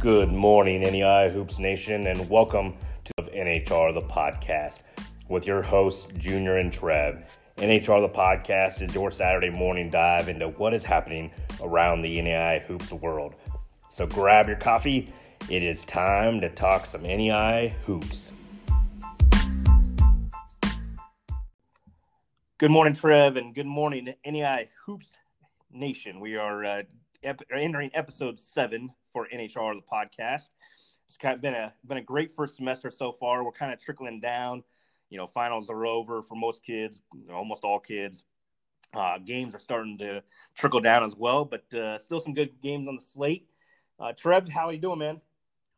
Good morning, NEI Hoops Nation, and welcome to NHR the podcast with your hosts, Junior and Trev. NHR the podcast is your Saturday morning dive into what is happening around the NEI Hoops world. So grab your coffee. It is time to talk some NEI Hoops. Good morning, Trev, and good morning, NEI Hoops Nation. We are uh, ep- entering episode seven for NHR the podcast. It's kind of been a been a great first semester so far. We're kind of trickling down. You know, finals are over for most kids, almost all kids. Uh, games are starting to trickle down as well, but uh, still some good games on the slate. Uh, Trev, how are you doing, man?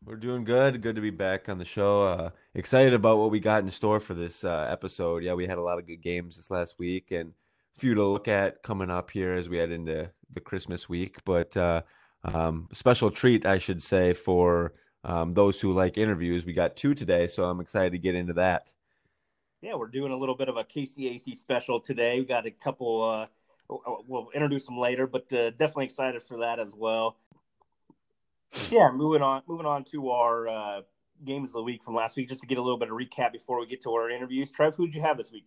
We're doing good. Good to be back on the show. Uh, excited about what we got in store for this uh, episode. Yeah, we had a lot of good games this last week and a few to look at coming up here as we head into the Christmas week. But uh, um, special treat, I should say, for um, those who like interviews. We got two today, so I'm excited to get into that. Yeah, we're doing a little bit of a KCAC special today. We got a couple. Uh, we'll introduce them later, but uh, definitely excited for that as well. Yeah, moving on. Moving on to our uh, games of the week from last week, just to get a little bit of recap before we get to our interviews. Trev, who did you have this week?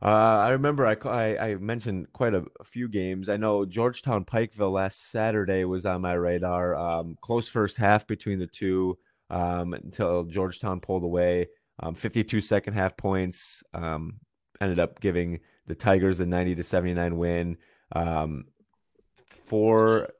Uh, I remember I, I, I mentioned quite a, a, few games. I know Georgetown Pikeville last Saturday was on my radar. Um, close first half between the two um, until Georgetown pulled away. Um, 52 second half points um, ended up giving the Tigers a 90 to 79 win. Um, four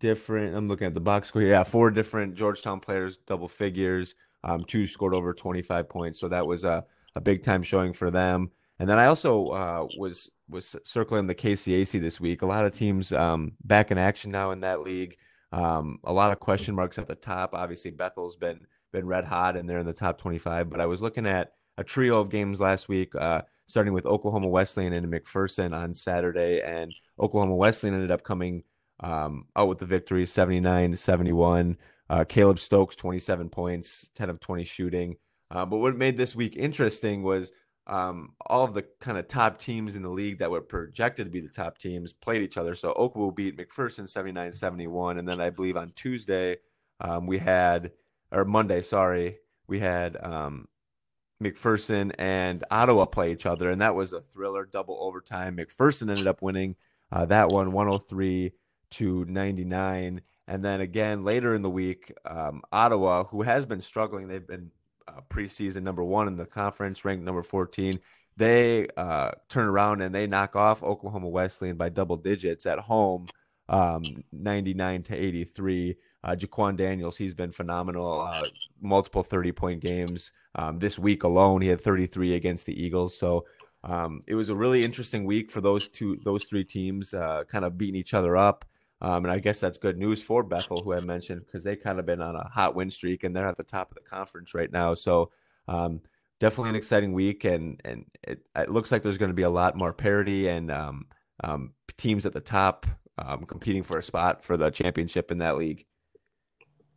different. I'm looking at the box score. Yeah, four different Georgetown players, double figures. Um, two scored over 25 points, so that was a, a big time showing for them. And then I also uh, was was circling the KCAC this week. A lot of teams um, back in action now in that league. Um, a lot of question marks at the top. Obviously, Bethel's been been red hot and they're in the top 25. But I was looking at a trio of games last week, uh, starting with Oklahoma Wesleyan and McPherson on Saturday, and Oklahoma Wesleyan ended up coming um, out with the victory, 79 to 71. Uh, Caleb Stokes, 27 points, 10 of 20 shooting. Uh, but what made this week interesting was um, all of the kind of top teams in the league that were projected to be the top teams played each other. So Oakville beat McPherson 79 71. And then I believe on Tuesday, um, we had, or Monday, sorry, we had um, McPherson and Ottawa play each other. And that was a thriller double overtime. McPherson ended up winning uh, that one 103 to 99. And then again later in the week, um, Ottawa, who has been struggling, they've been uh, preseason number one in the conference, ranked number 14. They uh, turn around and they knock off Oklahoma Wesleyan by double digits at home, um, 99 to 83. Uh, Jaquan Daniels, he's been phenomenal. Uh, multiple 30 point games. Um, this week alone, he had 33 against the Eagles. So um, it was a really interesting week for those two, those three teams, uh, kind of beating each other up. Um, and I guess that's good news for Bethel, who I mentioned, because they kind of been on a hot win streak and they're at the top of the conference right now. So um, definitely an exciting week, and and it, it looks like there's going to be a lot more parity and um, um teams at the top um, competing for a spot for the championship in that league.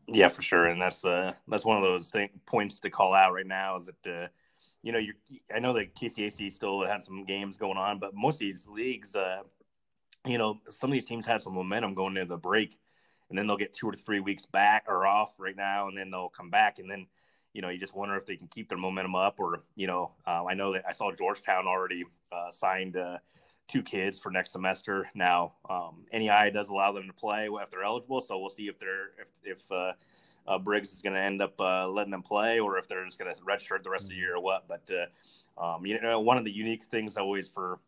Yeah, for sure, and that's uh, that's one of those points to call out right now is that. Uh, you know, you I know that KCAC still has some games going on, but most of these leagues, uh, you know, some of these teams have some momentum going into the break, and then they'll get two or three weeks back or off right now, and then they'll come back, and then you know you just wonder if they can keep their momentum up, or you know, uh, I know that I saw Georgetown already uh, signed uh, two kids for next semester. Now, um, NEI does allow them to play if they're eligible, so we'll see if they're if if uh, uh, Briggs is going to end up uh, letting them play, or if they're just going to redshirt the rest of the year or what. But uh, um, you know, one of the unique things always for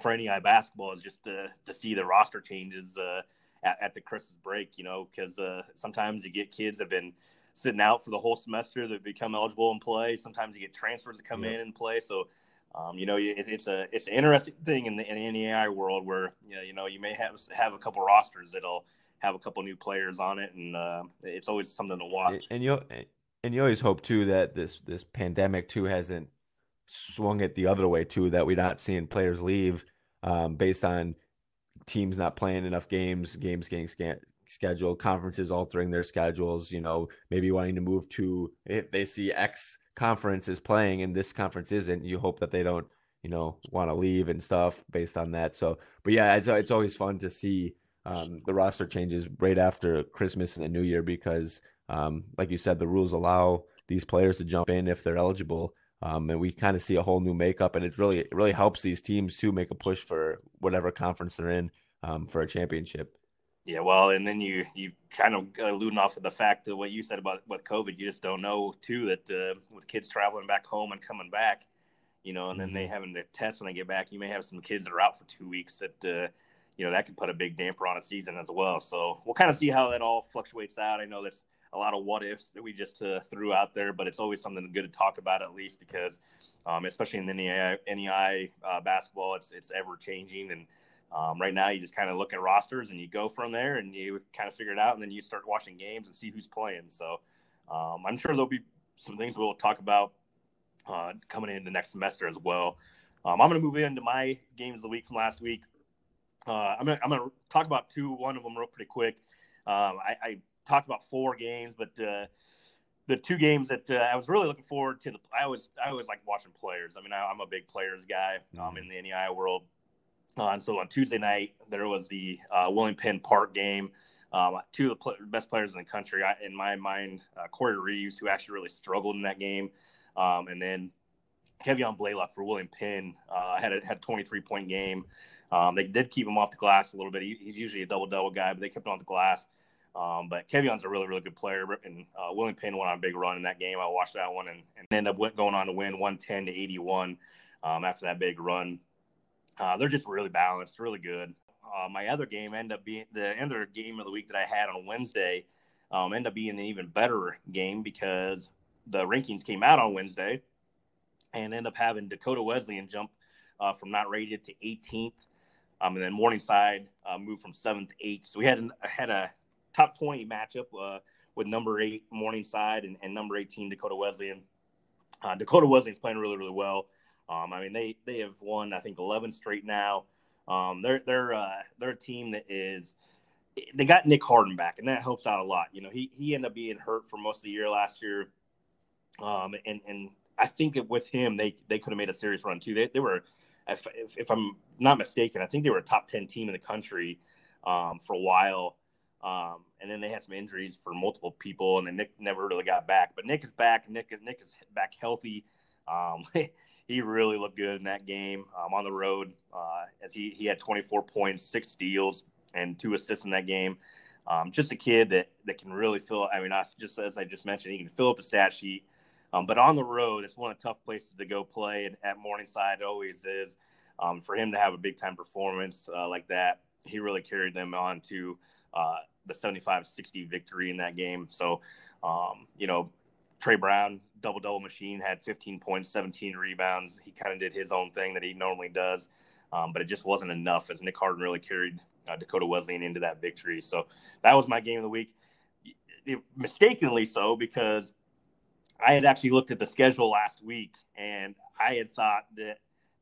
for NEI basketball is just to to see the roster changes uh, at, at, the Christmas break. You know, because uh, sometimes you get kids that have been sitting out for the whole semester that become eligible and play. Sometimes you get transfers that come in and play. So. Um, you know, it, it's a it's an interesting thing in the, in the NEI world where you know, you know you may have have a couple rosters that'll have a couple new players on it, and uh, it's always something to watch. And you and you always hope too that this this pandemic too hasn't swung it the other way too that we're not seeing players leave um, based on teams not playing enough games, games getting scan- scheduled, conferences altering their schedules. You know, maybe wanting to move to if they see X conference is playing and this conference isn't. You hope that they don't, you know, want to leave and stuff based on that. So, but yeah, it's it's always fun to see um, the roster changes right after Christmas and the New Year because, um, like you said, the rules allow these players to jump in if they're eligible. Um, and we kind of see a whole new makeup, and it really it really helps these teams to make a push for whatever conference they're in um, for a championship. Yeah, well, and then you you kind of alluding off of the fact of what you said about with COVID, you just don't know too that uh, with kids traveling back home and coming back, you know, and then they mm-hmm. having to test when they get back, you may have some kids that are out for two weeks that uh, you know that could put a big damper on a season as well. So we'll kind of see how that all fluctuates out. I know that's a lot of what ifs that we just uh, threw out there, but it's always something good to talk about at least because, um, especially in NEI, NEI uh, basketball, it's it's ever changing, and um, right now you just kind of look at rosters and you go from there and you kind of figure it out, and then you start watching games and see who's playing. So um, I'm sure there'll be some things we'll talk about uh, coming into next semester as well. Um, I'm going to move into my games of the week from last week. Uh, I'm going to talk about two. One of them real pretty quick. Um, I, I talked about four games, but uh, the two games that uh, I was really looking forward to, the, I was I always like watching players. I mean, I, am a big players guy um, mm-hmm. in the NEI world. Uh, and so on Tuesday night, there was the uh, William Penn Park game. Um, two of the pl- best players in the country, I, in my mind, uh, Corey Reeves, who actually really struggled in that game, um, and then Kevion Blaylock for William Penn uh, had a had a 23 point game. Um, they did keep him off the glass a little bit. He, he's usually a double double guy, but they kept him off the glass. Um, but Kevion's a really, really good player, and uh, William Penn went on a big run in that game. I watched that one and, and ended up going on to win 110 to 81 um, after that big run. Uh, they're just really balanced, really good. Uh, my other game ended up being the other game of the week that I had on Wednesday. Um, ended up being an even better game because the rankings came out on Wednesday and ended up having Dakota Wesleyan jump uh, from not rated to 18th. Um, and then Morningside uh, moved from seventh to eighth. So we had an, had a top 20 matchup uh, with number eight Morningside and, and number 18 Dakota Wesleyan. Uh, Dakota Wesleyan's playing really, really well. Um, I mean, they they have won I think 11 straight now. Um, they're they're uh, they're a team that is they got Nick Harden back, and that helps out a lot. You know, he he ended up being hurt for most of the year last year, um, and and I think with him they they could have made a serious run too. They they were, if, if, if I'm not mistaken, I think they were a top 10 team in the country um, for a while. Um, and then they had some injuries for multiple people, and then Nick never really got back. But Nick is back. Nick Nick is back healthy. Um, he really looked good in that game um, on the road. Uh, as he he had 24 points, six steals, and two assists in that game. Um, just a kid that that can really fill. I mean, I, just as I just mentioned, he can fill up the stat sheet. Um, but on the road, it's one of the tough places to go play. At Morningside, always is. Um, for him to have a big time performance uh, like that, he really carried them on to uh, the 75 60 victory in that game. So, um, you know, Trey Brown, double double machine, had 15 points, 17 rebounds. He kind of did his own thing that he normally does, um, but it just wasn't enough as Nick Harden really carried uh, Dakota Wesleyan into that victory. So that was my game of the week. It, mistakenly so because I had actually looked at the schedule last week and I had thought that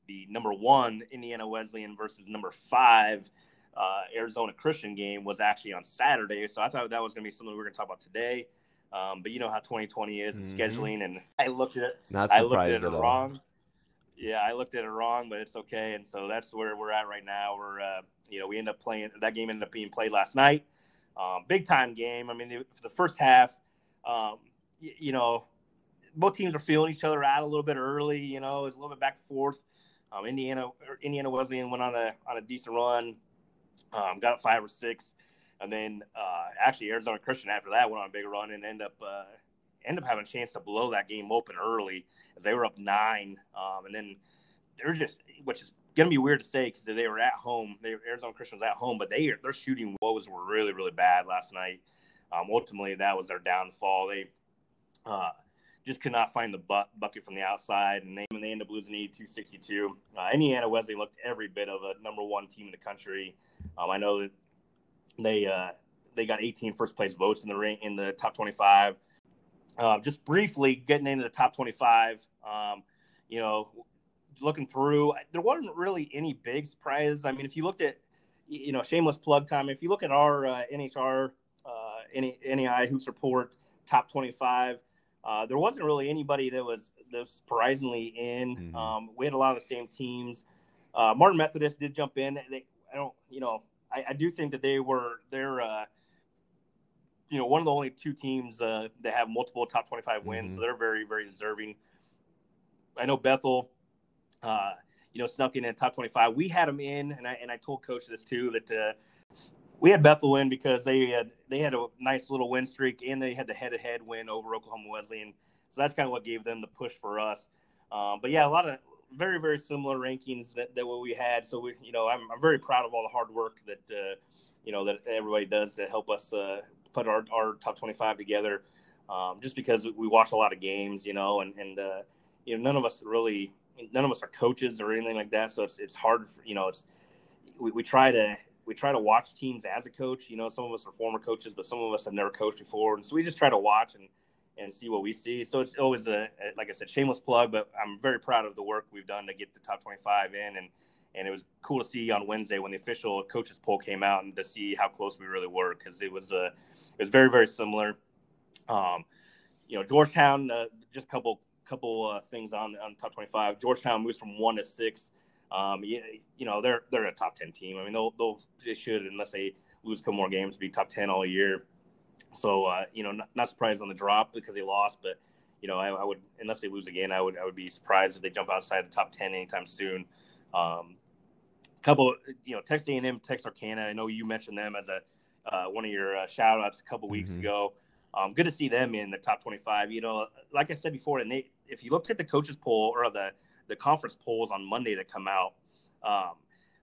the number one Indiana Wesleyan versus number five uh, Arizona Christian game was actually on Saturday. So I thought that was going to be something we were going to talk about today. Um, but you know how 2020 is and mm-hmm. scheduling, and I looked at it. Not I looked at it wrong. Yeah, I looked at it wrong, but it's okay. And so that's where we're at right now. We're, uh, you know, we end up playing. That game ended up being played last night. Um, big time game. I mean, for the first half, um, you, you know, both teams are feeling each other out a little bit early. You know, it's a little bit back and forth. Um, Indiana Indiana Wesleyan went on a on a decent run, um, got five or six, and then uh, actually Arizona Christian after that went on a big run and end up uh, end up having a chance to blow that game open early as they were up nine, um, and then they're just which is to be weird to say because they were at home. They Arizona Christian was at home, but they their shooting woes were really really bad last night. Um, ultimately, that was their downfall. They uh, just could not find the bucket from the outside, and they, and they ended up losing 82-62. Uh, Indiana Wesley looked every bit of a number one team in the country. Um, I know that they uh, they got 18 first place votes in the ring in the top 25. Uh, just briefly getting into the top 25, um, you know, looking through, there wasn't really any big surprises. I mean, if you looked at, you know, shameless plug time, if you look at our uh, NHR, uh, any NEI Hoops Report top 25, uh, there wasn't really anybody that was, that was surprisingly in. Mm-hmm. Um, we had a lot of the same teams. Uh, Martin Methodist did jump in. They, I don't, you know, I, I, do think that they were they're uh, you know one of the only two teams uh, that have multiple top 25 wins, mm-hmm. so they're very very deserving. I know Bethel, uh, you know, snuck in at top 25. We had them in, and I and I told coach this too that uh, we had Bethel win because they had they had a nice little win streak and they had the head to head win over Oklahoma Wesleyan. So that's kind of what gave them the push for us. Um, but yeah, a lot of very very similar rankings that, that what we had. So we, you know, I'm, I'm very proud of all the hard work that uh, you know that everybody does to help us uh, put our, our top 25 together. Um, just because we watch a lot of games, you know, and and uh, you know none of us really none of us are coaches or anything like that. So it's it's hard, for, you know. It's we, we try to we try to watch teams as a coach. You know, some of us are former coaches, but some of us have never coached before, and so we just try to watch and and see what we see. So it's always a, like I said, shameless plug, but I'm very proud of the work we've done to get the top 25 in, and and it was cool to see on Wednesday when the official coaches poll came out and to see how close we really were because it was a uh, it was very very similar. Um, you know, Georgetown, uh, just a couple couple uh, things on on top 25. Georgetown moves from one to six. Um, you, you, know, they're they're a top 10 team. I mean, they'll, they'll they should unless they lose a couple more games be top 10 all year. So uh, you know, not, not, surprised on the drop because they lost, but you know, I, I, would unless they lose again, I would I would be surprised if they jump outside the top 10 anytime soon. Um, couple, you know, Texas A&M, Texarkana. I know you mentioned them as a uh, one of your uh, shout outs a couple weeks mm-hmm. ago. Um, good to see them in the top 25. You know, like I said before, and they, if you looked at the coaches poll or the the conference polls on Monday that come out, um,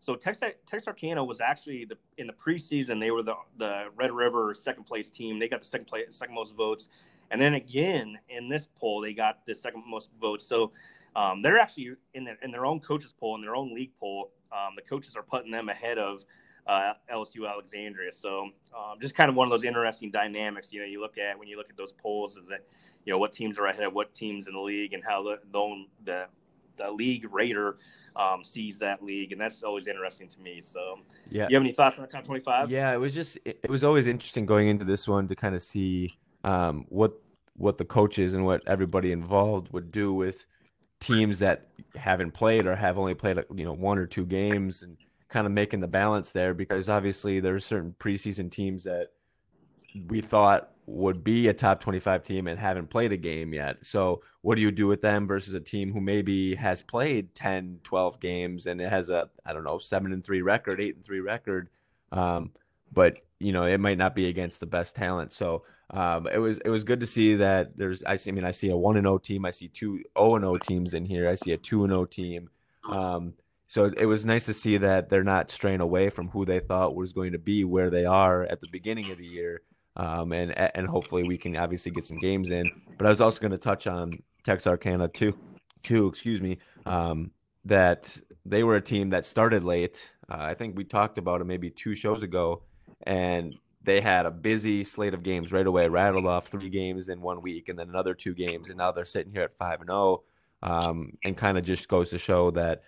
so Texas Texarkana was actually the in the preseason they were the the Red River second place team. They got the second place second most votes, and then again in this poll they got the second most votes. So um, they're actually in their in their own coaches poll in their own league poll. Um, the coaches are putting them ahead of uh, LSU Alexandria. So um, just kind of one of those interesting dynamics. You know, you look at when you look at those polls is that you know what teams are ahead of what teams in the league and how the the the, the league rater um, sees that league, and that's always interesting to me. So, yeah, you have any thoughts on the top twenty-five? Yeah, it was just it was always interesting going into this one to kind of see um, what what the coaches and what everybody involved would do with teams that haven't played or have only played you know one or two games and kind of making the balance there because obviously there are certain preseason teams that we thought would be a top 25 team and haven't played a game yet. So, what do you do with them versus a team who maybe has played 10, 12 games and it has a, I don't know, 7 and 3 record, 8 and 3 record? Um, but, you know, it might not be against the best talent. So, um, it was it was good to see that there's I, see, I mean I see a 1 and 0 team, I see two O and O teams in here. I see a 2 and 0 team. Um, so it was nice to see that they're not straying away from who they thought was going to be where they are at the beginning of the year. Um, and and hopefully we can obviously get some games in. But I was also going to touch on Texarkana too, too. Excuse me. Um, that they were a team that started late. Uh, I think we talked about it maybe two shows ago, and they had a busy slate of games right away. Rattled off three games in one week, and then another two games, and now they're sitting here at five and zero. Oh, um, and kind of just goes to show that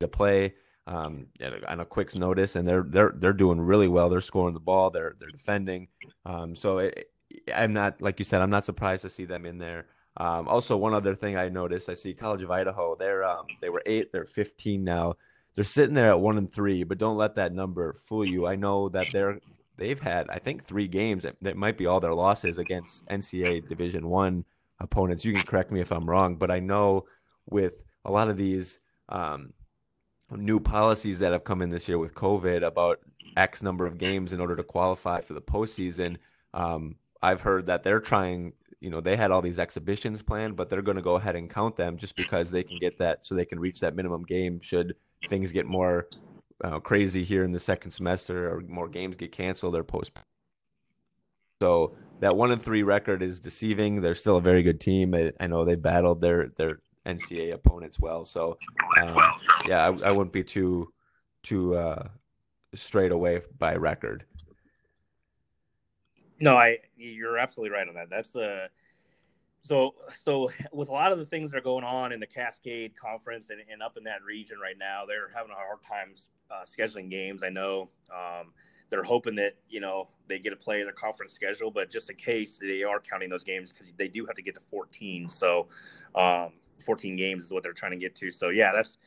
to play um, on a quick notice, and they're they're they're doing really well. They're scoring the ball. They're they're defending. Um, so it, I'm not like you said. I'm not surprised to see them in there. Um, also, one other thing I noticed, I see College of Idaho. They're um, they were eight. They're 15 now. They're sitting there at one and three, but don't let that number fool you. I know that they're they've had I think three games that, that might be all their losses against NCAA Division One opponents. You can correct me if I'm wrong, but I know with a lot of these um, new policies that have come in this year with COVID about X number of games in order to qualify for the postseason. Um, I've heard that they're trying, you know, they had all these exhibitions planned, but they're going to go ahead and count them just because they can get that, so they can reach that minimum game should things get more uh, crazy here in the second semester or more games get canceled or post. So that one and three record is deceiving. They're still a very good team. I, I know they battled their their NCAA opponents well. So um, yeah, I, I, wouldn't be too too uh, straight away by record. No, I you're absolutely right on that. That's uh so so with a lot of the things that are going on in the Cascade Conference and, and up in that region right now, they're having a hard time uh, scheduling games. I know um, they're hoping that you know they get to play their conference schedule, but just in case they are counting those games because they do have to get to 14. So um, 14 games is what they're trying to get to. So yeah, that's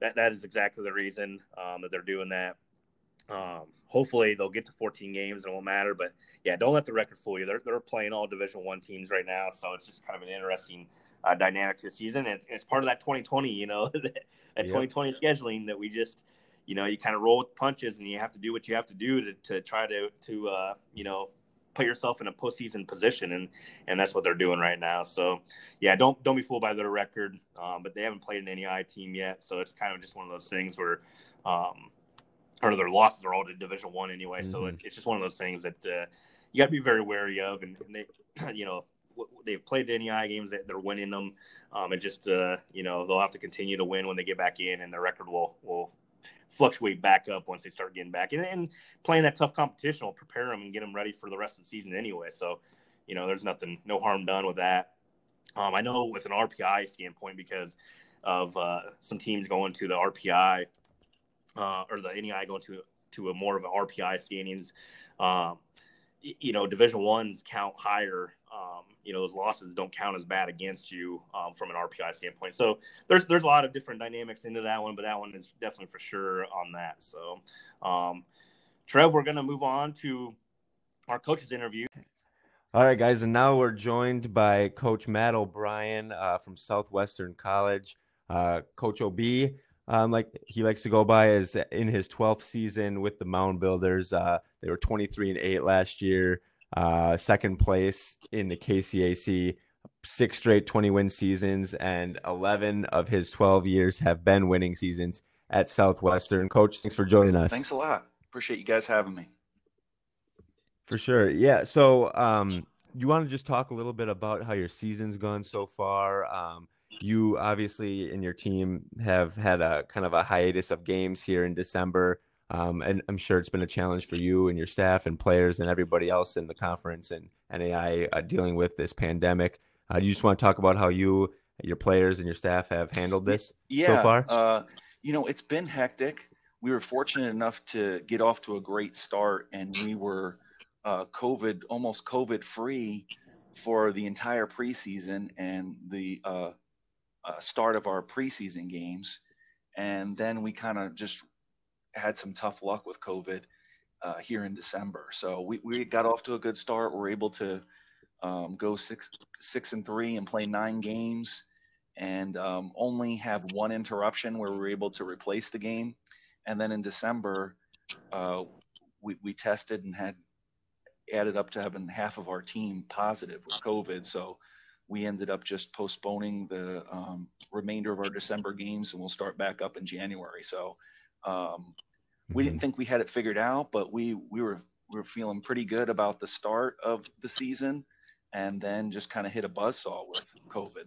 that that is exactly the reason um, that they're doing that. Um, hopefully they'll get to 14 games and it won't matter. But yeah, don't let the record fool you. They're, they're playing all Division One teams right now, so it's just kind of an interesting uh, dynamic to the season. And it's part of that 2020, you know, that yep. 2020 scheduling that we just, you know, you kind of roll with punches and you have to do what you have to do to, to try to to uh, you know put yourself in a postseason position, and and that's what they're doing right now. So, yeah, don't don't be fooled by their record, um, but they haven't played an NEI team yet, so it's kind of just one of those things where, um, or their losses are all to Division One anyway. Mm-hmm. So it, it's just one of those things that uh, you got to be very wary of, and, and they, you know, they've played NEI games that they're winning them. Um, and just uh, you know they'll have to continue to win when they get back in, and their record will will fluctuate back up once they start getting back. And, and playing that tough competition will prepare them and get them ready for the rest of the season anyway. So, you know, there's nothing, no harm done with that. Um, I know with an RPI standpoint, because of uh, some teams going to the RPI uh, or the NEI going to to a more of an RPI standings. Um, you know, Division ones count higher um, you know those losses don't count as bad against you um, from an RPI standpoint. So there's there's a lot of different dynamics into that one, but that one is definitely for sure on that. So, um, Trev, we're gonna move on to our coaches interview. All right, guys, and now we're joined by Coach Matt O'Brien uh, from Southwestern College. Uh, Coach OB, um, like he likes to go by, is in his 12th season with the Mound Builders. Uh, they were 23 and 8 last year uh, second place in the KCAC, six straight 20 win seasons, and 11 of his 12 years have been winning seasons at Southwestern. Coach, thanks for joining us. Thanks a lot. Appreciate you guys having me. For sure. Yeah. So, um, you want to just talk a little bit about how your season's gone so far? Um, you obviously and your team have had a kind of a hiatus of games here in December. Um, and I'm sure it's been a challenge for you and your staff and players and everybody else in the conference and NAI uh, dealing with this pandemic. Uh, you just want to talk about how you, your players, and your staff have handled this yeah, so far? Uh, you know, it's been hectic. We were fortunate enough to get off to a great start, and we were uh, COVID, almost COVID free for the entire preseason and the uh, uh, start of our preseason games. And then we kind of just had some tough luck with COVID uh, here in December. So we, we got off to a good start. We're able to um, go six six and three and play nine games, and um, only have one interruption where we were able to replace the game. And then in December, uh, we we tested and had added up to having half of our team positive with COVID. So we ended up just postponing the um, remainder of our December games, and we'll start back up in January. So um, we didn't mm-hmm. think we had it figured out, but we we were we were feeling pretty good about the start of the season, and then just kind of hit a buzzsaw with COVID.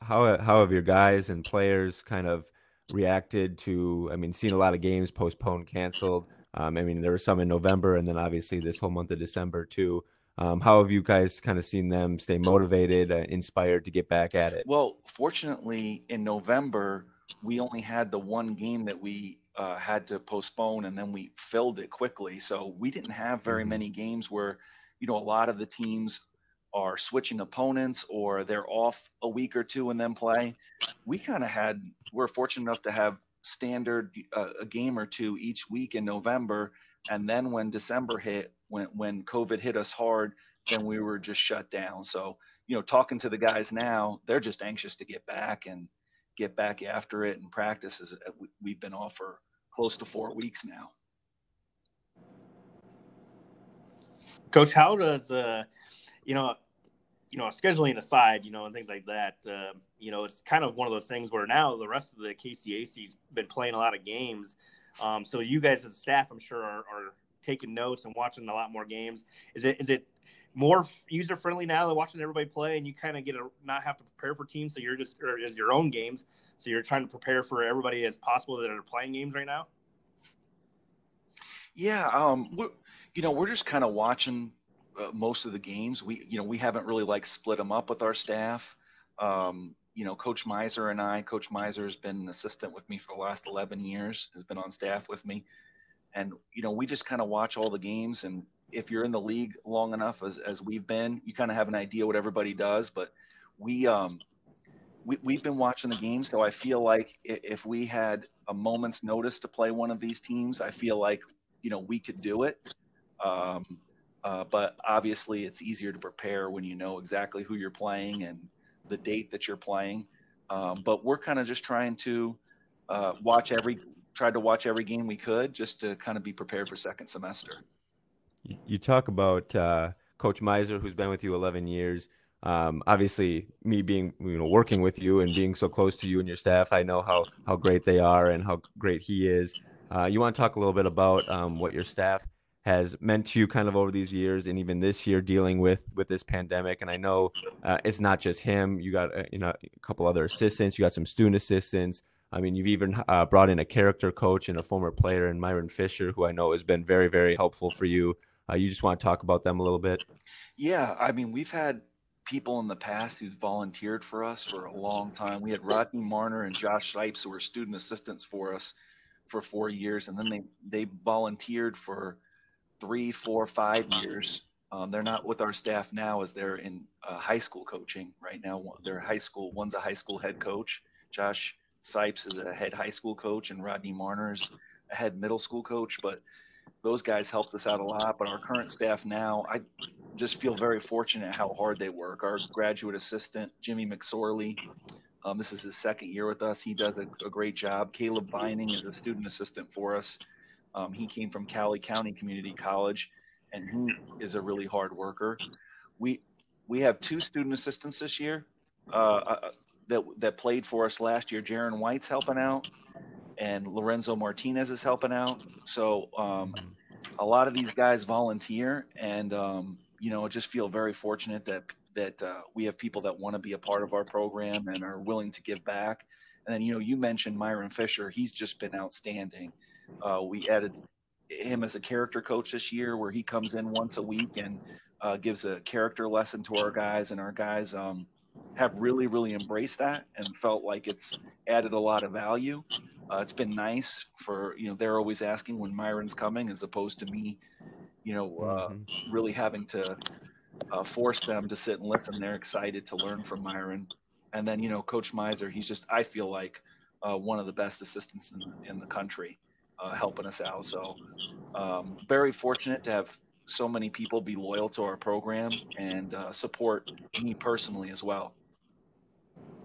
How how have your guys and players kind of reacted to? I mean, seeing a lot of games postponed, canceled. Um, I mean, there were some in November, and then obviously this whole month of December too. Um, how have you guys kind of seen them stay motivated, uh, inspired to get back at it? Well, fortunately, in November we only had the one game that we uh, had to postpone and then we filled it quickly. So we didn't have very mm-hmm. many games where, you know, a lot of the teams are switching opponents or they're off a week or two and then play. We kind of had, we're fortunate enough to have standard uh, a game or two each week in November. And then when December hit, when, when COVID hit us hard, then we were just shut down. So, you know, talking to the guys now, they're just anxious to get back and, get back after it and practice. As we've been off for close to four weeks now. Coach, how does uh, you know, you know, scheduling aside, you know, and things like that, uh, you know, it's kind of one of those things where now the rest of the KCAC's been playing a lot of games. Um, so you guys as staff, I'm sure, are, are taking notes and watching a lot more games. Is it is it more user friendly now than watching everybody play, and you kind of get to not have to prepare for teams, so you're just or as your own games, so you're trying to prepare for everybody as possible that are playing games right now. Yeah, um, we're, you know, we're just kind of watching uh, most of the games. We, you know, we haven't really like split them up with our staff. Um, you know, Coach Miser and I, Coach Miser has been an assistant with me for the last 11 years, has been on staff with me. And, you know, we just kind of watch all the games and if you're in the league long enough as, as we've been, you kind of have an idea what everybody does. But we, um, we, we've been watching the game, so I feel like if we had a moment's notice to play one of these teams, I feel like you know we could do it. Um, uh, but obviously, it's easier to prepare when you know exactly who you're playing and the date that you're playing. Um, but we're kind of just trying to uh, watch every, tried to watch every game we could just to kind of be prepared for second semester. You talk about uh, Coach Miser, who's been with you 11 years. Um, obviously, me being you know working with you and being so close to you and your staff, I know how how great they are and how great he is. Uh, you want to talk a little bit about um, what your staff has meant to you kind of over these years and even this year dealing with with this pandemic? And i know uh, it's not just him. You got uh, you know a couple other assistants. You got some student assistants. I mean you've even uh, brought in a character coach and a former player in myron fisher who i know has been very very helpful for you uh, you just want to talk about them a little bit yeah i mean we've had people in the past who's volunteered for us for a long time we had rodney marner and josh sipes who were student assistants for us for four years and then they they volunteered for three, four, five years. Um, they're not with our staff now as they're in uh, high school coaching right now. They're high school. One's a high school head coach. Josh Sipes is a head high school coach, and Rodney Marner's a head middle school coach. But those guys helped us out a lot. But our current staff now, I just feel very fortunate how hard they work. Our graduate assistant, Jimmy McSorley, um, this is his second year with us. He does a, a great job. Caleb Vining is a student assistant for us. Um, he came from Cowley County Community College, and he is a really hard worker. We we have two student assistants this year uh, uh, that that played for us last year. Jaron White's helping out, and Lorenzo Martinez is helping out. So um, a lot of these guys volunteer, and um, you know, just feel very fortunate that that uh, we have people that want to be a part of our program and are willing to give back. And then you know, you mentioned Myron Fisher; he's just been outstanding. Uh, we added him as a character coach this year, where he comes in once a week and uh, gives a character lesson to our guys, and our guys um, have really, really embraced that and felt like it's added a lot of value. Uh, it's been nice for you know they're always asking when Myron's coming, as opposed to me, you know, uh, mm-hmm. really having to uh, force them to sit and listen. They're excited to learn from Myron, and then you know, Coach Miser, he's just I feel like uh, one of the best assistants in, in the country uh, helping us out. So, um, very fortunate to have so many people be loyal to our program and uh, support me personally as well.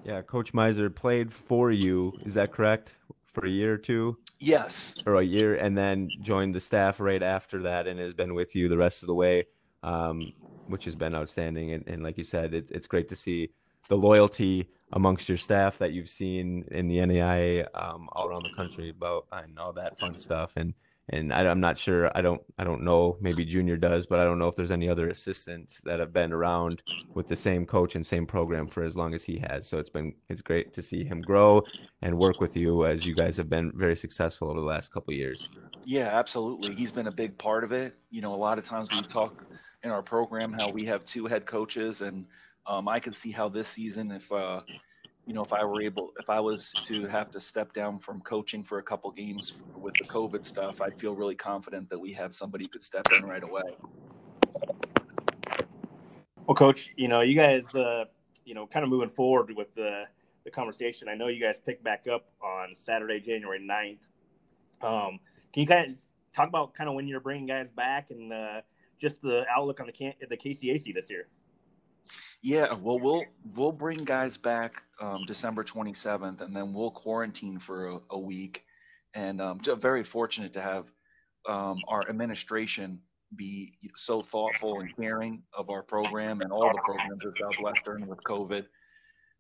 Yeah, Coach Miser played for you. Is that correct? For a year or two? Yes. Or a year, and then joined the staff right after that, and has been with you the rest of the way, um, which has been outstanding. And, and like you said, it, it's great to see the loyalty amongst your staff that you've seen in the NAIA um, all around the country about and all that fun stuff. And and I, am not sure. I don't. I don't know. Maybe Junior does, but I don't know if there's any other assistants that have been around with the same coach and same program for as long as he has. So it's been it's great to see him grow and work with you as you guys have been very successful over the last couple years. Yeah, absolutely. He's been a big part of it. You know, a lot of times we talk in our program how we have two head coaches and um, I can see how this season, if uh, you know, if I were able, if I was to have to step down from coaching for a couple games with the COVID stuff, I feel really confident that we have somebody who could step in right away. Well, coach, you know, you guys, uh, you know, kind of moving forward with the the conversation. I know you guys picked back up on Saturday, January 9th. Um, can you guys talk about kind of when you're bringing guys back and uh, just the outlook on the can- the KCAC this year? Yeah, well, we'll we'll bring guys back um, December 27th, and then we'll quarantine for a, a week. And um, very fortunate to have um, our administration be so thoughtful and caring of our program and all the programs at Southwestern with COVID.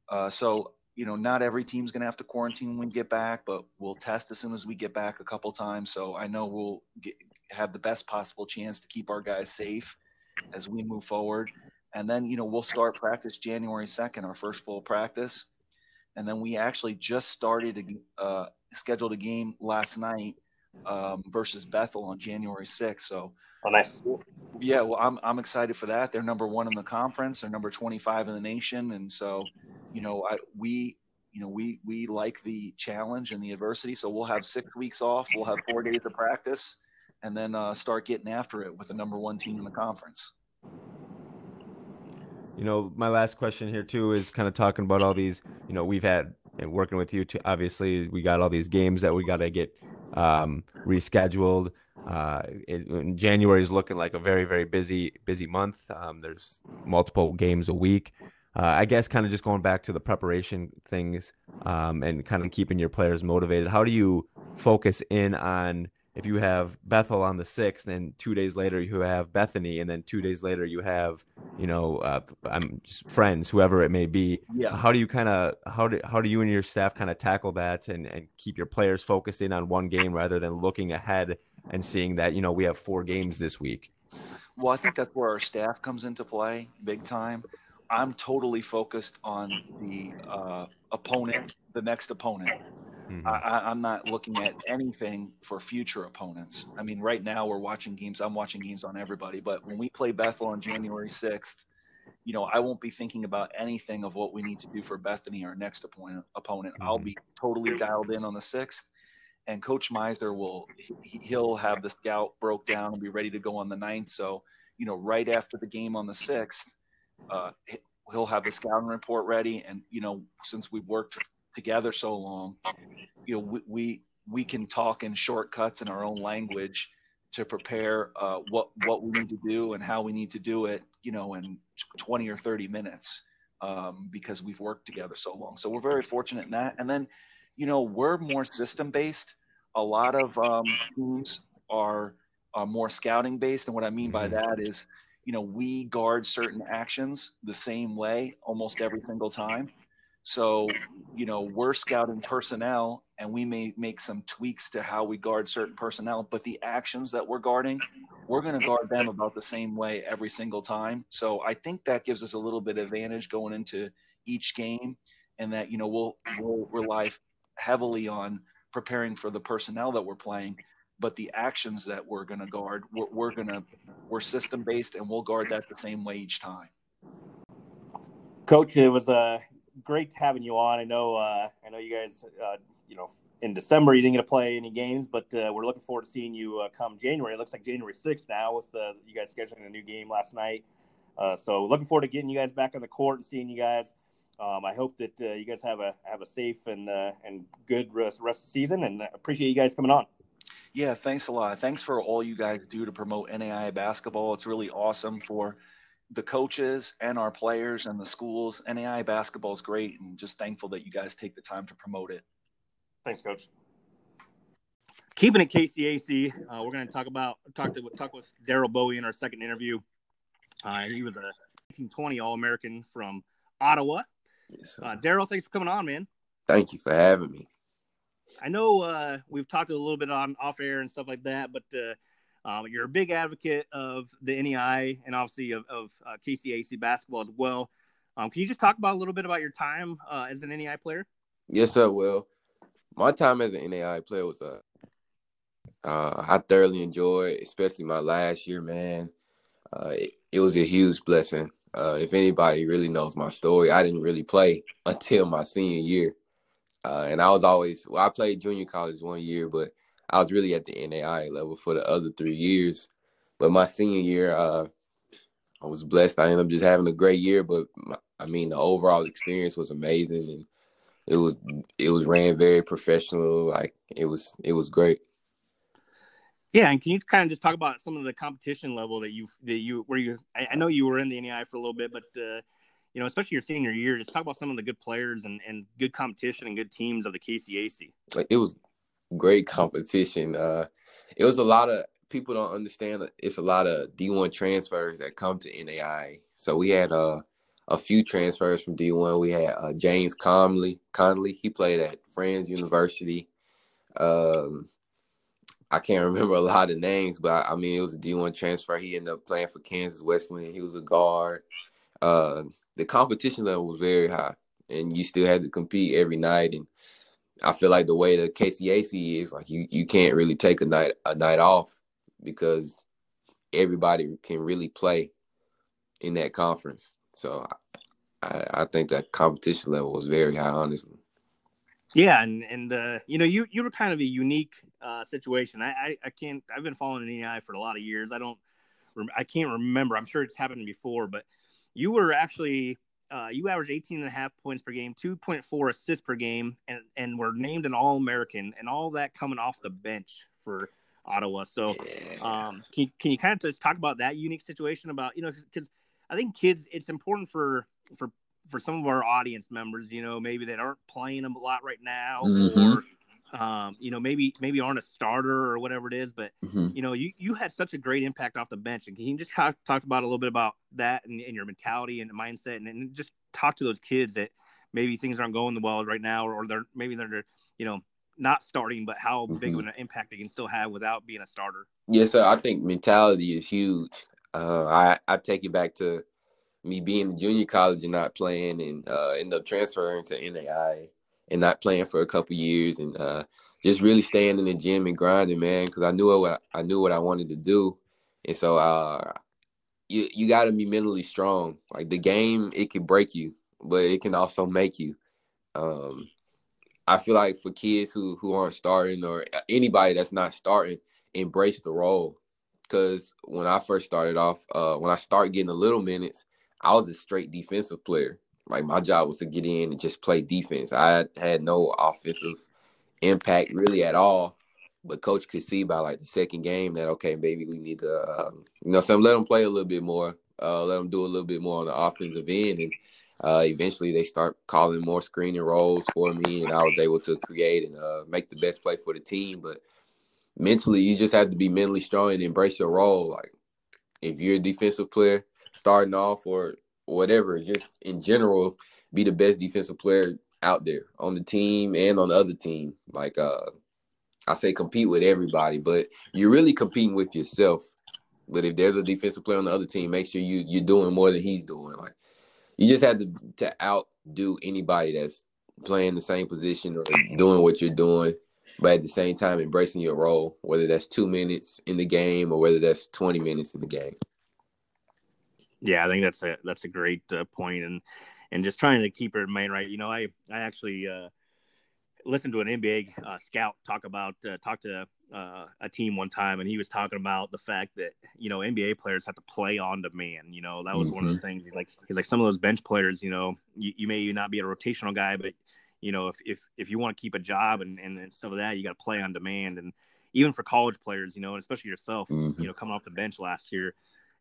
Uh, so you know, not every team's going to have to quarantine when we get back, but we'll test as soon as we get back a couple times. So I know we'll get, have the best possible chance to keep our guys safe as we move forward and then you know we'll start practice January 2nd, our first full practice, and then we actually just started a uh, scheduled a game last night um, versus Bethel on January 6th. So, oh, nice. Yeah, well, I'm I'm excited for that. They're number one in the conference. They're number 25 in the nation, and so, you know, I, we you know we we like the challenge and the adversity. So we'll have six weeks off. We'll have four days of practice, and then uh, start getting after it with the number one team in the conference. You know, my last question here too is kind of talking about all these. You know, we've had and working with you. too. obviously, we got all these games that we got to get um, rescheduled. Uh, it, January is looking like a very very busy busy month. Um, there's multiple games a week. Uh, I guess kind of just going back to the preparation things um, and kind of keeping your players motivated. How do you focus in on if you have Bethel on the sixth, and two days later you have Bethany, and then two days later you have, you know, uh, I'm friends, whoever it may be. Yeah. How do you kind of how do how do you and your staff kind of tackle that and and keep your players focused in on one game rather than looking ahead and seeing that you know we have four games this week? Well, I think that's where our staff comes into play big time. I'm totally focused on the uh, opponent, the next opponent. Mm-hmm. I, am not looking at anything for future opponents. I mean, right now we're watching games. I'm watching games on everybody, but when we play Bethel on January 6th, you know, I won't be thinking about anything of what we need to do for Bethany, our next opponent. Opponent, mm-hmm. I'll be totally dialed in on the sixth, and Coach Meiser will he'll have the scout broke down and be ready to go on the ninth. So, you know, right after the game on the sixth, uh, he'll have the scouting report ready, and you know, since we've worked together so long, you know, we, we, we can talk in shortcuts in our own language to prepare uh, what what we need to do and how we need to do it, you know, in 20 or 30 minutes um, because we've worked together so long. So we're very fortunate in that. And then, you know, we're more system based. A lot of um, teams are, are more scouting based, and what I mean by mm-hmm. that is, you know, we guard certain actions the same way almost every single time. So, you know, we're scouting personnel and we may make some tweaks to how we guard certain personnel, but the actions that we're guarding, we're going to guard them about the same way every single time. So I think that gives us a little bit of advantage going into each game and that, you know, we'll, we'll rely heavily on preparing for the personnel that we're playing, but the actions that we're going to guard, we're, we're going to, we're system based and we'll guard that the same way each time. Coach, it was a great having you on. I know, uh, I know you guys, uh, you know, in December you didn't get to play any games, but uh, we're looking forward to seeing you uh, come January. It looks like January 6th now with uh, you guys scheduling a new game last night. Uh, so looking forward to getting you guys back on the court and seeing you guys. Um, I hope that you guys have a have a safe and and good rest, rest of the season, and appreciate you guys coming on. Yeah, thanks a lot. Thanks for all you guys do to promote NAI basketball. It's really awesome for the coaches and our players and the schools. NAI basketball is great, and just thankful that you guys take the time to promote it. Thanks, Coach. Keeping it KCAC, uh, we're going to talk about talk to talk with Daryl Bowie in our second interview. Uh, he was a 1920 All American from Ottawa. Yes, uh, Daryl, thanks for coming on, man. Thank you for having me. I know uh, we've talked a little bit on off air and stuff like that, but uh, um, you're a big advocate of the NEI and obviously of, of uh, KCAC basketball as well. Um, can you just talk about a little bit about your time uh, as an NEI player? Yes, sir. Well, my time as an NEI player was uh, uh, I thoroughly enjoyed, especially my last year, man. Uh, it, it, was a huge blessing. Uh, if anybody really knows my story, I didn't really play until my senior year. Uh, and I was always, well, I played junior college one year, but I was really at the NAI level for the other three years. But my senior year, uh, I was blessed. I ended up just having a great year. But my, I mean, the overall experience was amazing, and it was it was ran very professional. Like it was it was great. Yeah, and can you kind of just talk about some of the competition level that you that you where you? I, I know you were in the NAI for a little bit, but uh, you know, especially your senior year, just talk about some of the good players and, and good competition and good teams of the KCAC. Like it was great competition. Uh, it was a lot of people don't understand. It's a lot of D1 transfers that come to NAI. So we had uh, a few transfers from D1. We had uh, James Conley. Conley. He played at Friends University. Um, I can't remember a lot of names, but I mean it was a D1 transfer. He ended up playing for Kansas Wesleyan. He was a guard. Uh, the competition level was very high, and you still had to compete every night. And I feel like the way the KCAC is, like you you can't really take a night a night off because everybody can really play in that conference. So I, I think that competition level was very high, honestly. Yeah, and and uh, you know you you were kind of a unique uh, situation. I, I, I can't I've been following the NEI for a lot of years. I don't I can't remember. I'm sure it's happened before, but you were actually uh, you averaged 18 and a half points per game, 2.4 assists per game, and and were named an All American, and all that coming off the bench for Ottawa. So, um, can you, can you kind of just talk about that unique situation about you know because I think kids, it's important for for for some of our audience members, you know, maybe that aren't playing a lot right now, mm-hmm. or um, you know, maybe maybe aren't a starter or whatever it is. But mm-hmm. you know, you you had such a great impact off the bench, and can you just talk talk about a little bit about that and, and your mentality and mindset, and, and, just talk to those kids that maybe things aren't going well right now, or or they're maybe they're you know not starting, but how mm-hmm. big of an impact they can still have without being a starter. Yes, sir. I think mentality is huge. Uh, I I take it back to me being in junior college and not playing, and uh, end up transferring to NAIA and not playing for a couple years, and uh, just really staying in the gym and grinding, man. Because I knew what I knew what I wanted to do, and so uh, you you got to be mentally strong. Like the game, it can break you, but it can also make you. Um, I feel like for kids who who aren't starting or anybody that's not starting, embrace the role. Because when I first started off, uh, when I started getting a little minutes, I was a straight defensive player. Like my job was to get in and just play defense. I had no offensive impact really at all. But coach could see by like the second game that okay, maybe we need to, um, you know, some let them play a little bit more, uh, let them do a little bit more on the offensive end, and uh, eventually they start calling more screening roles for me, and I was able to create and uh, make the best play for the team. But mentally, you just have to be mentally strong and embrace your role. Like if you're a defensive player starting off or whatever, just in general, be the best defensive player out there on the team and on the other team. Like uh I say compete with everybody, but you're really competing with yourself. But if there's a defensive player on the other team, make sure you you're doing more than he's doing. Like you just have to to outdo anybody that's playing the same position or doing what you're doing, but at the same time embracing your role, whether that's two minutes in the game or whether that's 20 minutes in the game. Yeah, I think that's a that's a great uh, point, and and just trying to keep it in mind, right? You know, I I actually uh, listened to an NBA uh, scout talk about uh, talk to uh, a team one time, and he was talking about the fact that you know NBA players have to play on demand. You know, that was mm-hmm. one of the mm-hmm. things. He's like he's like some of those bench players. You know, you, you may not be a rotational guy, but you know if if if you want to keep a job and and stuff like that, you got to play on demand. And even for college players, you know, and especially yourself, mm-hmm. you know, coming off the bench last year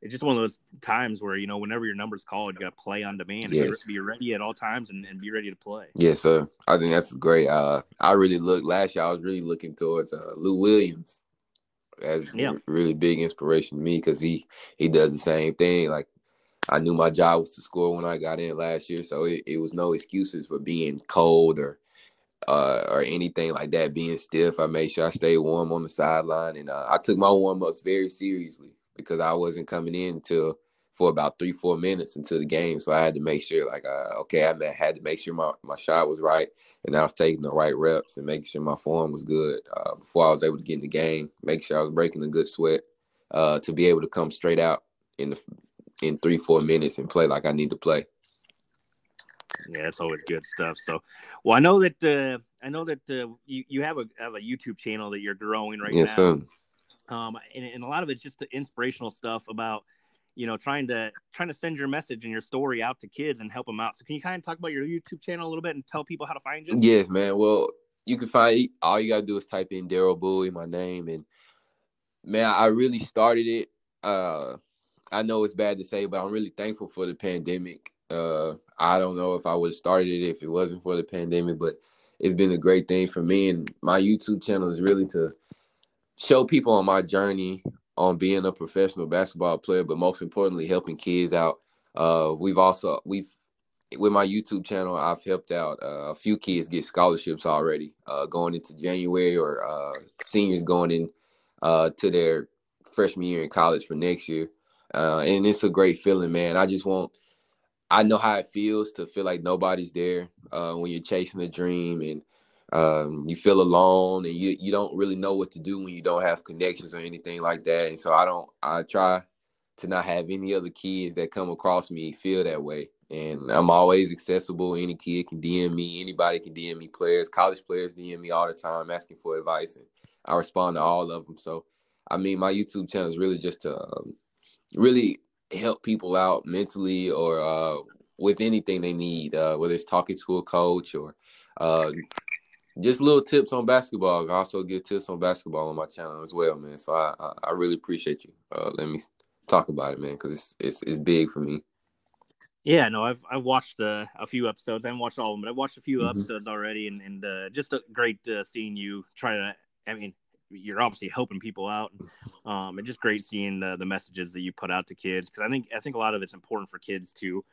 it's just one of those times where you know whenever your number's called, you got to play on demand. Yes. Be, be, ready at all times and, and, be ready to play. Yes, sir. I think that's great. Uh, I really look last year. I was really looking towards uh, Lou Williams as yeah. really big inspiration to me because he he does the same thing. Like I knew my job was to score when I got in last year, so it, it was no excuses for being cold or uh, or anything like that, being stiff. I made sure I stayed warm on the sideline, and uh, I took my warm ups very seriously because I wasn't coming in until for about three, four minutes into the game. So I had to make sure, like, uh, okay, I had to make sure my, my shot was right and I was taking the right reps and making sure my form was good uh, before I was able to get in the game, make sure I was breaking a good sweat uh, to be able to come straight out in the in three, four minutes and play like I need to play. Yeah, it's always good stuff. So, well, I know that uh, I know that uh, you you have a have a YouTube channel that you're growing right yes, now. Sir um, and, and a lot of it's just inspirational stuff about you know trying to trying to send your message and your story out to kids and help them out. So can you kind of talk about your youtube channel a little bit and tell people how to find you? Yes man. Well you can find all you gotta do is type in daryl bowie my name and man i really started it. Uh i know it's bad to say but i'm really thankful for the pandemic. Uh i don't know if i would have started it if it wasn't for the pandemic but it's been a great thing for me and my youtube channel is really to show people on my journey on being a professional basketball player, but most importantly, helping kids out. Uh, we've also we've with my YouTube channel, I've helped out uh, a few kids get scholarships already, uh, going into January or uh, seniors going in uh, to their freshman year in college for next year, uh, and it's a great feeling, man. I just want. I know how it feels to feel like nobody's there when you're chasing a dream and um, you feel alone and you, you don't really know what to do when you don't have connections or anything like that. And so I don't, I try to not have any other kids that come across me feel that way. And I'm always accessible. Any kid can DM me. Anybody can DM me. Players, college players DM me all the time asking for advice, and I respond to all of them. So, I mean, my YouTube channel is really just to um, really help people out mentally or uh, with anything they need, uh, whether it's talking to a coach or uh, just little tips on basketball. I also give tips on basketball on my channel as well, man. So I I, I really appreciate you. Uh, let me talk about it, man, because it's it's it's big for me. Yeah, no, I've I've watched uh, a few episodes. I haven't watched all of them, but I've watched a few mm-hmm. episodes already, and and uh, just a great uh, seeing you try to. I mean, you're obviously helping people out, um, and just great seeing the the messages that you put out to kids because I think I think a lot of it's important for kids to.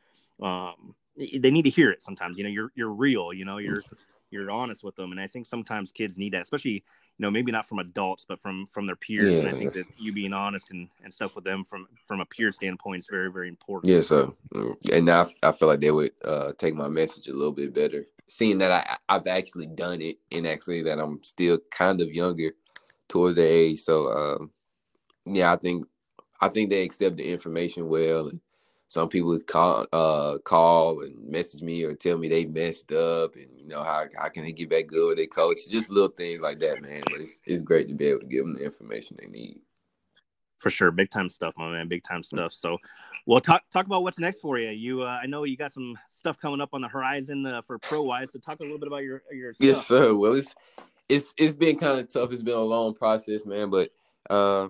Um, they need to hear it sometimes. You know, you're you're real. You know, you're you're honest with them. And i think sometimes kids need that especially you know maybe not from adults but from from their peers. Yeah, and i think that you being honest and, and stuff with them from from a peer standpoint is very very important. Yeah so and now i feel like they would uh take my message a little bit better. Seeing that i i've actually done it and actually that i'm still kind of younger towards the age. So um yeah i think i think they accept the information well and some people call uh call and message me or tell me they messed up and you know how how can they get back good with their coach? Just little things like that man but it's it's great to be able to give them the information they need. For sure. Big time stuff my man. Big time stuff. So well talk talk about what's next for you. You uh, i know you got some stuff coming up on the horizon uh, for pro wise so talk a little bit about your your stuff. yes sir. Well it's it's it's been kind of tough. It's been a long process man but uh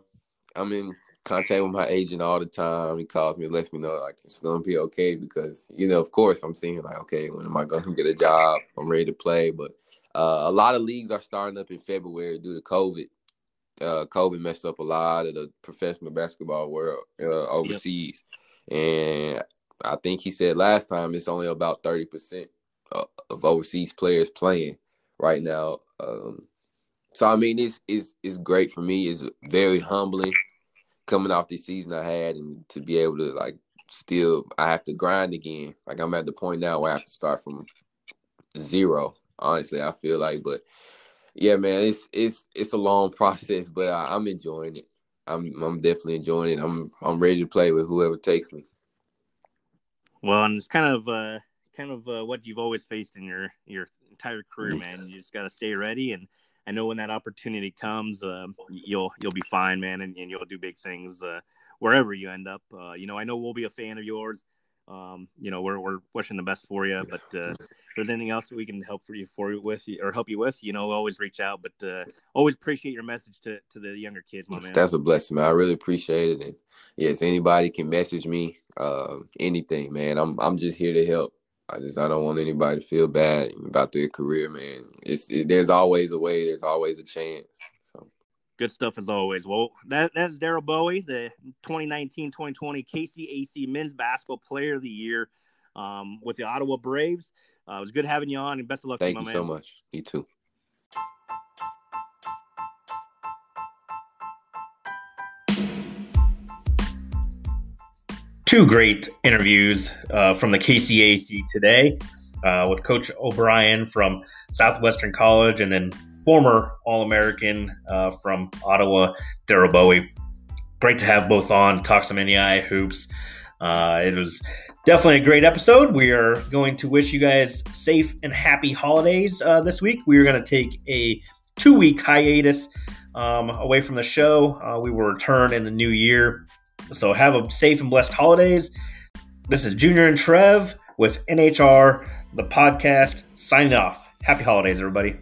i'm in contact with my agent all the time. He calls me, lets me know like it's gonna be okay because you know, of course, I'm seeing like, okay, when am I gonna get a job? I'm ready to play, but uh, a lot of leagues are starting up in February due to COVID. Uh, COVID messed up a lot of the professional basketball world uh, overseas, yep. and I think he said last time it's only about thirty percent of overseas players playing right now. Um, so I mean, it's it's it's great for me. It's very humbling coming off the season I had and to be able to like still I have to grind again. Like I'm at the point now where I have to start from zero. Honestly, I feel like, but yeah, man, it's it's it's a long process, but I, am enjoying it. I'm I'm definitely enjoying it. I'm I'm ready to play with whoever takes me. Well, and it's kind of uh kind of uh, what you've always faced in your your entire career, man. You just got to stay ready and I know when that opportunity comes, uh, you'll you'll be fine, man, and, and you'll do big things uh, wherever you end up. Uh, you know, I know we'll be a fan of yours. Um, you know, we're we're wishing the best for you, but uh, if there's anything else that we can help for you for you with or help you with, you know, always reach out. But uh, always appreciate your message to, to the younger kids, my man. That's a blessing, man. I really appreciate it. And yes, anybody can message me, uh, anything, man. I'm I'm just here to help. I just I don't want anybody to feel bad about their career, man. It's it, there's always a way. There's always a chance. So good stuff as always. Well, that that's Daryl Bowie, the 2019-2020 KCAC Men's Basketball Player of the Year um, with the Ottawa Braves. Uh, it was good having you on, and best of luck. Thank you, you so much. You too. Two great interviews uh, from the KCAC today uh, with Coach O'Brien from Southwestern College and then former All American uh, from Ottawa, Daryl Bowie. Great to have both on, talk some NAIA hoops. Uh, it was definitely a great episode. We are going to wish you guys safe and happy holidays uh, this week. We are going to take a two week hiatus um, away from the show. Uh, we will return in the new year so have a safe and blessed holidays. This is Junior and Trev with NHR, the podcast, signing off. Happy holidays, everybody.